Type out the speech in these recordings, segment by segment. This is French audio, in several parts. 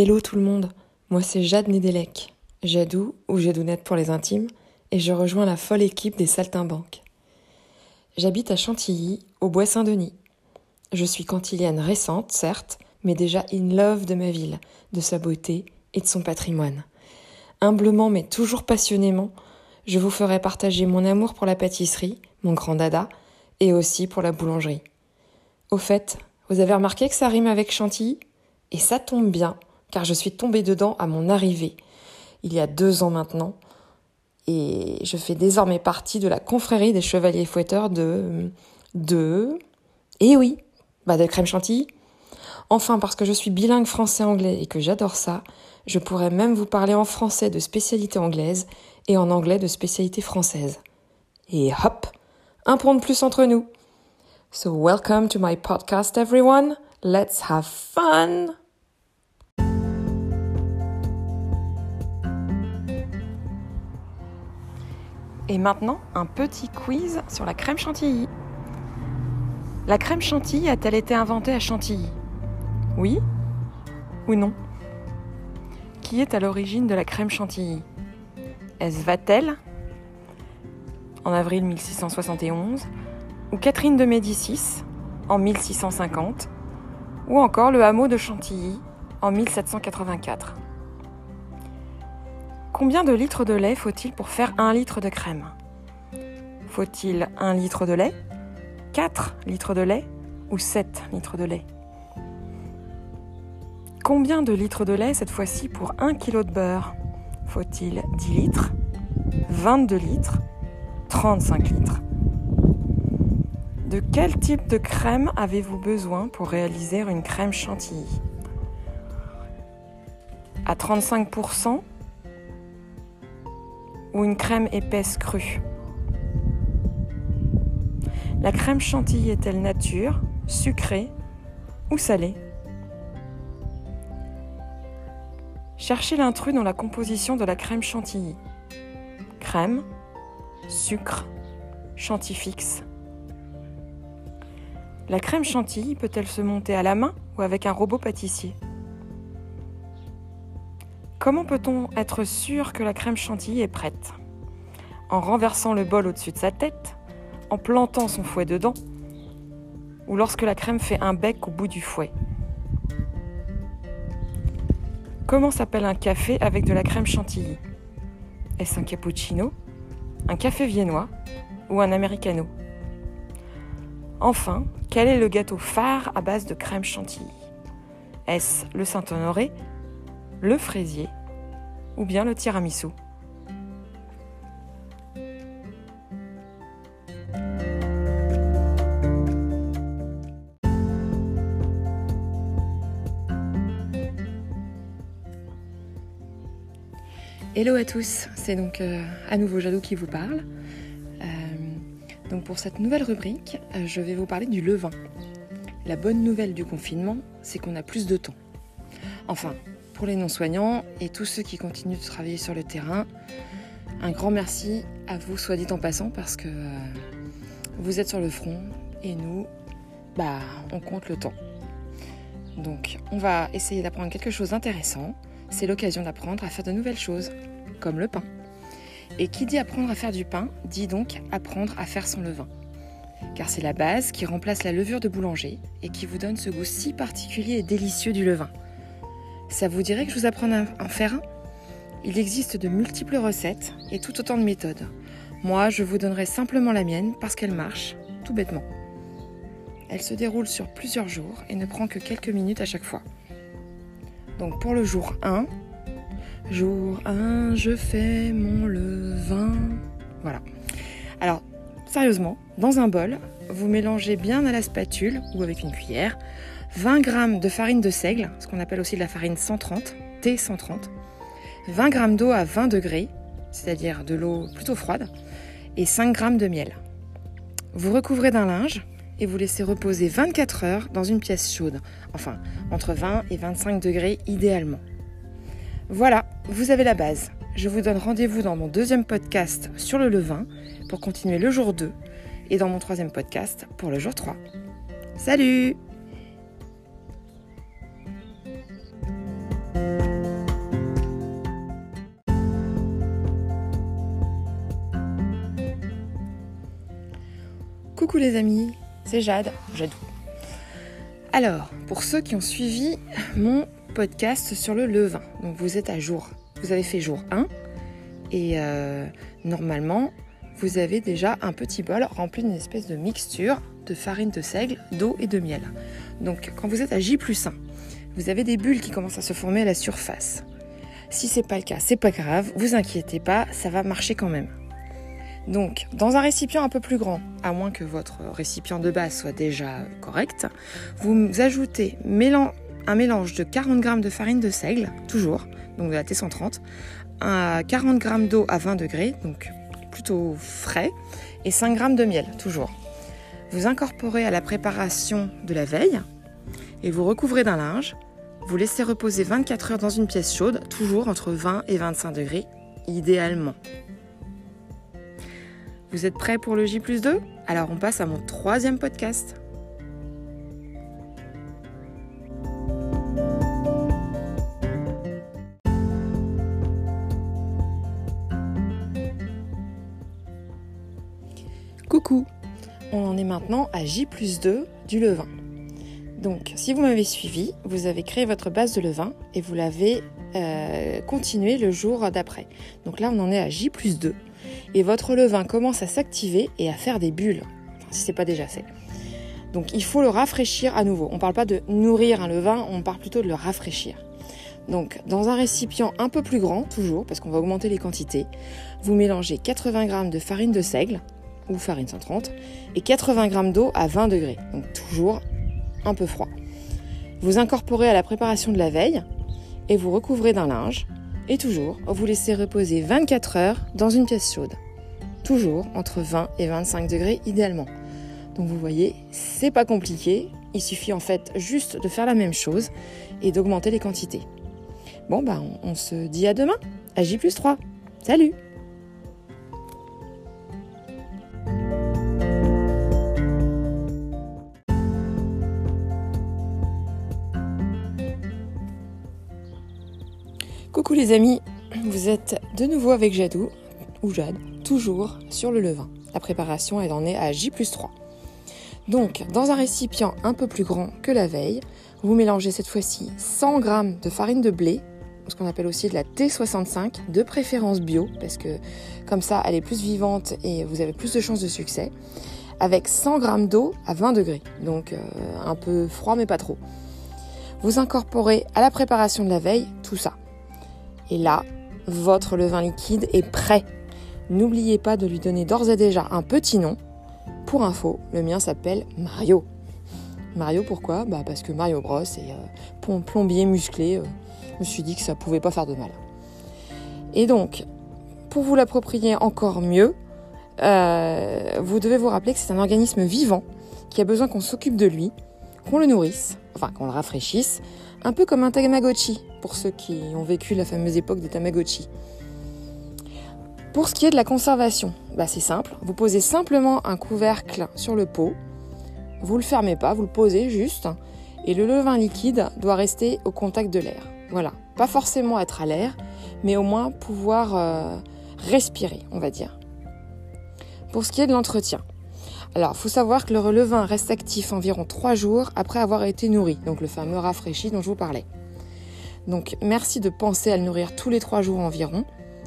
Hello tout le monde, moi c'est Jade Nedelec, Jadou ou Jadounette pour les intimes, et je rejoins la folle équipe des Saltimbanques. J'habite à Chantilly, au Bois Saint-Denis. Je suis cantilienne récente, certes, mais déjà in love de ma ville, de sa beauté et de son patrimoine. Humblement mais toujours passionnément, je vous ferai partager mon amour pour la pâtisserie, mon grand dada, et aussi pour la boulangerie. Au fait, vous avez remarqué que ça rime avec Chantilly? Et ça tombe bien, car je suis tombée dedans à mon arrivée, il y a deux ans maintenant, et je fais désormais partie de la confrérie des chevaliers fouetteurs de... de... Eh oui, bah de crème chantilly. Enfin, parce que je suis bilingue français-anglais et que j'adore ça, je pourrais même vous parler en français de spécialité anglaise et en anglais de spécialité française. Et hop, un point de plus entre nous. So welcome to my podcast everyone. Let's have fun. Et maintenant, un petit quiz sur la crème chantilly. La crème chantilly a-t-elle été inventée à Chantilly? Oui ou non? Qui est à l'origine de la crème chantilly? Est-ce Vatel en avril 1671 ou Catherine de Médicis en 1650 ou encore le hameau de Chantilly en 1784 Combien de litres de lait faut-il pour faire un litre de crème? Faut-il un litre de lait 4 litres de lait ou 7 litres de lait? Combien de litres de lait cette fois-ci pour 1 kg de beurre? Faut-il 10 litres 22 litres 35 litres? De quel type de crème avez-vous besoin pour réaliser une crème chantilly? À 35% ou une crème épaisse crue la crème chantilly est-elle nature, sucrée ou salée? Cherchez l'intrus dans la composition de la crème chantilly. Crème, sucre, chantifix. La crème chantilly peut-elle se monter à la main ou avec un robot pâtissier? Comment peut-on être sûr que la crème chantilly est prête? En renversant le bol au-dessus de sa tête en plantant son fouet dedans, ou lorsque la crème fait un bec au bout du fouet? Comment s'appelle un café avec de la crème chantilly? Est-ce un cappuccino, un café viennois ou un americano? Enfin, quel est le gâteau phare à base de crème chantilly? Est-ce le Saint-Honoré, le fraisier ou bien le tiramisu Hello à tous, c'est donc euh, à nouveau Jadou qui vous parle. Euh, donc pour cette nouvelle rubrique, euh, je vais vous parler du levain. La bonne nouvelle du confinement, c'est qu'on a plus de temps. Enfin, pour les non-soignants et tous ceux qui continuent de travailler sur le terrain, un grand merci à vous, soit dit en passant, parce que vous êtes sur le front et nous, bah, on compte le temps. Donc, on va essayer d'apprendre quelque chose d'intéressant c'est l'occasion d'apprendre à faire de nouvelles choses, comme le pain. Et qui dit apprendre à faire du pain, dit donc apprendre à faire son levain. Car c'est la base qui remplace la levure de boulanger et qui vous donne ce goût si particulier et délicieux du levain. Ça vous dirait que je vous apprenne à en faire un? Il existe de multiples recettes et tout autant de méthodes. Moi, je vous donnerai simplement la mienne parce qu'elle marche, tout bêtement. Elle se déroule sur plusieurs jours et ne prend que quelques minutes à chaque fois. Donc pour le jour 1, jour 1, je fais mon levain. Voilà. Alors, sérieusement, dans un bol, vous mélangez bien à la spatule ou avec une cuillère 20 g de farine de seigle, ce qu'on appelle aussi de la farine 130, T130, 20 g d'eau à 20 degrés, c'est-à-dire de l'eau plutôt froide, et 5 g de miel. Vous recouvrez d'un linge et vous laissez reposer 24 heures dans une pièce chaude, enfin entre 20 et 25 degrés idéalement. Voilà, vous avez la base. Je vous donne rendez-vous dans mon deuxième podcast sur le levain pour continuer le jour 2 et dans mon troisième podcast pour le jour 3. Salut Coucou les amis, c'est Jade, Jadou. Alors, pour ceux qui ont suivi mon podcast sur le levain, donc vous êtes à jour, vous avez fait jour 1 et euh, normalement vous avez déjà un petit bol rempli d'une espèce de mixture de farine de seigle, d'eau et de miel. Donc quand vous êtes à J plus 1, vous avez des bulles qui commencent à se former à la surface. Si c'est pas le cas, c'est pas grave, vous inquiétez pas, ça va marcher quand même. Donc, dans un récipient un peu plus grand, à moins que votre récipient de base soit déjà correct, vous ajoutez un mélange de 40 g de farine de seigle, toujours, donc de la T130, 40 g d'eau à 20 degrés, donc plutôt frais, et 5 g de miel, toujours. Vous incorporez à la préparation de la veille et vous recouvrez d'un linge. Vous laissez reposer 24 heures dans une pièce chaude, toujours entre 20 et 25 degrés, idéalement. Vous êtes prêts pour le J 2 Alors on passe à mon troisième podcast. Coucou On en est maintenant à J 2 du levain. Donc si vous m'avez suivi, vous avez créé votre base de levain et vous l'avez euh, continué le jour d'après. Donc là on en est à J 2 et votre levain commence à s'activer et à faire des bulles, si ce n'est pas déjà fait. Donc il faut le rafraîchir à nouveau. On ne parle pas de nourrir un levain, on parle plutôt de le rafraîchir. Donc dans un récipient un peu plus grand, toujours, parce qu'on va augmenter les quantités, vous mélangez 80 g de farine de seigle, ou farine 130, et 80 g d'eau à 20 degrés, donc toujours un peu froid. Vous incorporez à la préparation de la veille, et vous recouvrez d'un linge, et toujours, vous laissez reposer 24 heures dans une pièce chaude. Toujours entre 20 et 25 degrés idéalement. Donc vous voyez, c'est pas compliqué. Il suffit en fait juste de faire la même chose et d'augmenter les quantités. Bon bah on, se dit à demain, à J plus 3. Salut les amis, vous êtes de nouveau avec Jadou, ou Jade, toujours sur le levain. La préparation elle en est à J plus 3. Donc, dans un récipient un peu plus grand que la veille, vous mélangez cette fois-ci 100 g de farine de blé, ce qu'on appelle aussi de la T65, de préférence bio, parce que comme ça elle est plus vivante et vous avez plus de chances de succès, avec 100 g d'eau à 20 degrés, donc euh, un peu froid mais pas trop. Vous incorporez à la préparation de la veille tout ça. Et là, votre levain liquide est prêt. N'oubliez pas de lui donner d'ores et déjà un petit nom. Pour info, le mien s'appelle Mario. Mario pourquoi? Bah Parce que Mario Bros est euh, plombier musclé. Euh, je me suis dit que ça pouvait pas faire de mal. Et donc, pour vous l'approprier encore mieux, euh, vous devez vous rappeler que c'est un organisme vivant qui a besoin qu'on s'occupe de lui, qu'on le nourrisse, enfin qu'on le rafraîchisse, un peu comme un Tamagotchi, pour ceux qui ont vécu la fameuse époque des Tamagotchi. Pour ce qui est de la conservation, bah c'est simple, vous posez simplement un couvercle sur le pot, vous le fermez pas, vous le posez juste, et le levain liquide doit rester au contact de l'air. Voilà, pas forcément être à l'air, mais au moins pouvoir euh, respirer, on va dire. Pour ce qui est de l'entretien, alors, faut savoir que le levain reste actif environ 3 jours après avoir été nourri, donc le fameux rafraîchi dont je vous parlais. Donc, merci de penser à le nourrir tous les 3 jours environ,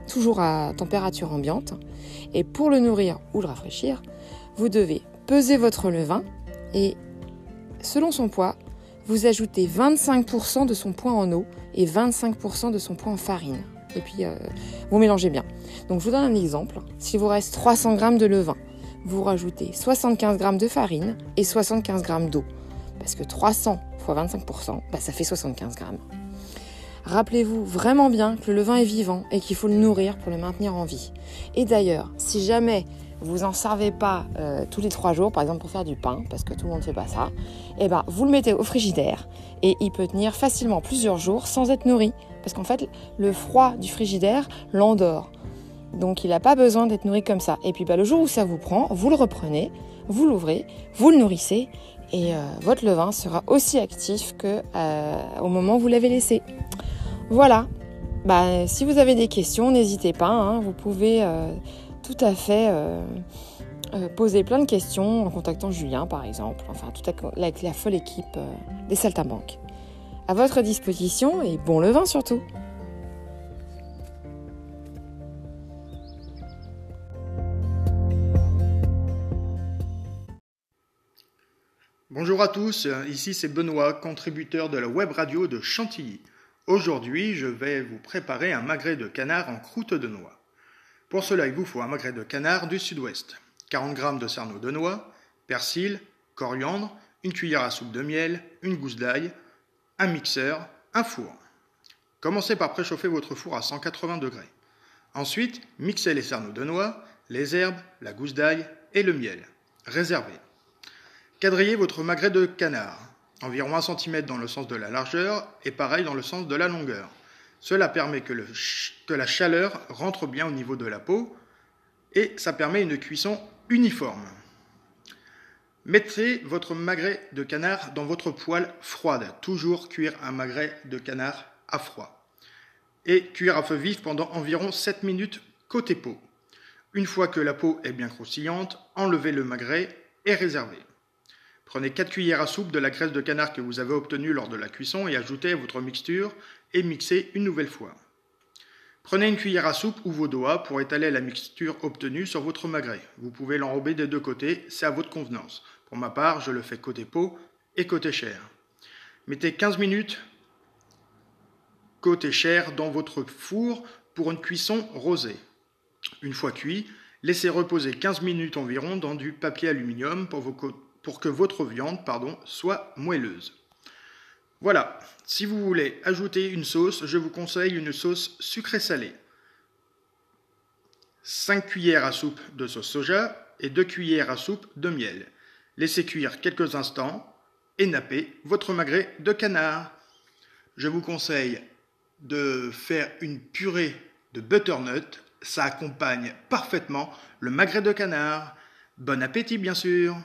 toujours à température ambiante. Et pour le nourrir ou le rafraîchir, vous devez peser votre levain et, selon son poids, vous ajoutez 25% de son poids en eau et 25% de son poids en farine. Et puis, euh, vous mélangez bien. Donc, je vous donne un exemple. S'il vous reste 300 g de levain, vous rajoutez 75 g de farine et 75 g d'eau. Parce que 300 x 25%, bah, ça fait 75 g. Rappelez-vous vraiment bien que le levain est vivant et qu'il faut le nourrir pour le maintenir en vie. Et d'ailleurs, si jamais vous n'en servez pas euh, tous les trois jours, par exemple pour faire du pain, parce que tout le monde ne fait pas ça, eh ben, vous le mettez au frigidaire et il peut tenir facilement plusieurs jours sans être nourri. Parce qu'en fait, le froid du frigidaire l'endort. Donc il n'a pas besoin d'être nourri comme ça. Et puis bah, le jour où ça vous prend, vous le reprenez, vous l'ouvrez, vous le nourrissez et euh, votre levain sera aussi actif que euh, au moment où vous l'avez laissé. Voilà. Bah, si vous avez des questions, n'hésitez pas. Hein. vous pouvez euh, tout à fait euh, poser plein de questions en contactant Julien par exemple, enfin tout avec la folle équipe des Saltimbanques. À votre disposition et bon levain surtout Bonjour à tous, ici c'est Benoît, contributeur de la web radio de Chantilly. Aujourd'hui, je vais vous préparer un magret de canard en croûte de noix. Pour cela, il vous faut un magret de canard du sud-ouest, 40 g de cerneau de noix, persil, coriandre, une cuillère à soupe de miel, une gousse d'ail, un mixeur, un four. Commencez par préchauffer votre four à 180 degrés. Ensuite, mixez les cerneaux de noix, les herbes, la gousse d'ail et le miel. Réservez. Quadrillez votre magret de canard, environ 1 cm dans le sens de la largeur et pareil dans le sens de la longueur. Cela permet que, la chaleur rentre bien au niveau de la peau et ça permet une cuisson uniforme. Mettez votre magret de canard dans votre poêle froide. Toujours cuire un magret de canard à froid. Et cuire à feu vif pendant environ 7 minutes côté peau. Une fois que la peau est bien croustillante, enlevez le magret et réservez. Prenez 4 cuillères à soupe de la graisse de canard que vous avez obtenue lors de la cuisson et ajoutez à votre mixture et mixez une nouvelle fois. Prenez une cuillère à soupe ou vos doigts pour étaler la mixture obtenue sur votre magret. Vous pouvez l'enrober des deux côtés, c'est à votre convenance. Pour ma part, je le fais côté peau et côté chair. Mettez 15 minutes côté chair dans votre four pour une cuisson rosée. Une fois cuit, laissez reposer 15 minutes environ dans du papier aluminium pour vos côtés pour que votre viande pardon, soit moelleuse. Voilà, si vous voulez ajouter une sauce, je vous conseille une sauce sucrée-salée. 5 cuillères à soupe de sauce soja et 2 cuillères à soupe de miel. Laissez cuire quelques instants et nappez votre magret de canard. Je vous conseille de faire une purée de butternut, ça accompagne parfaitement le magret de canard. Bon appétit bien sûr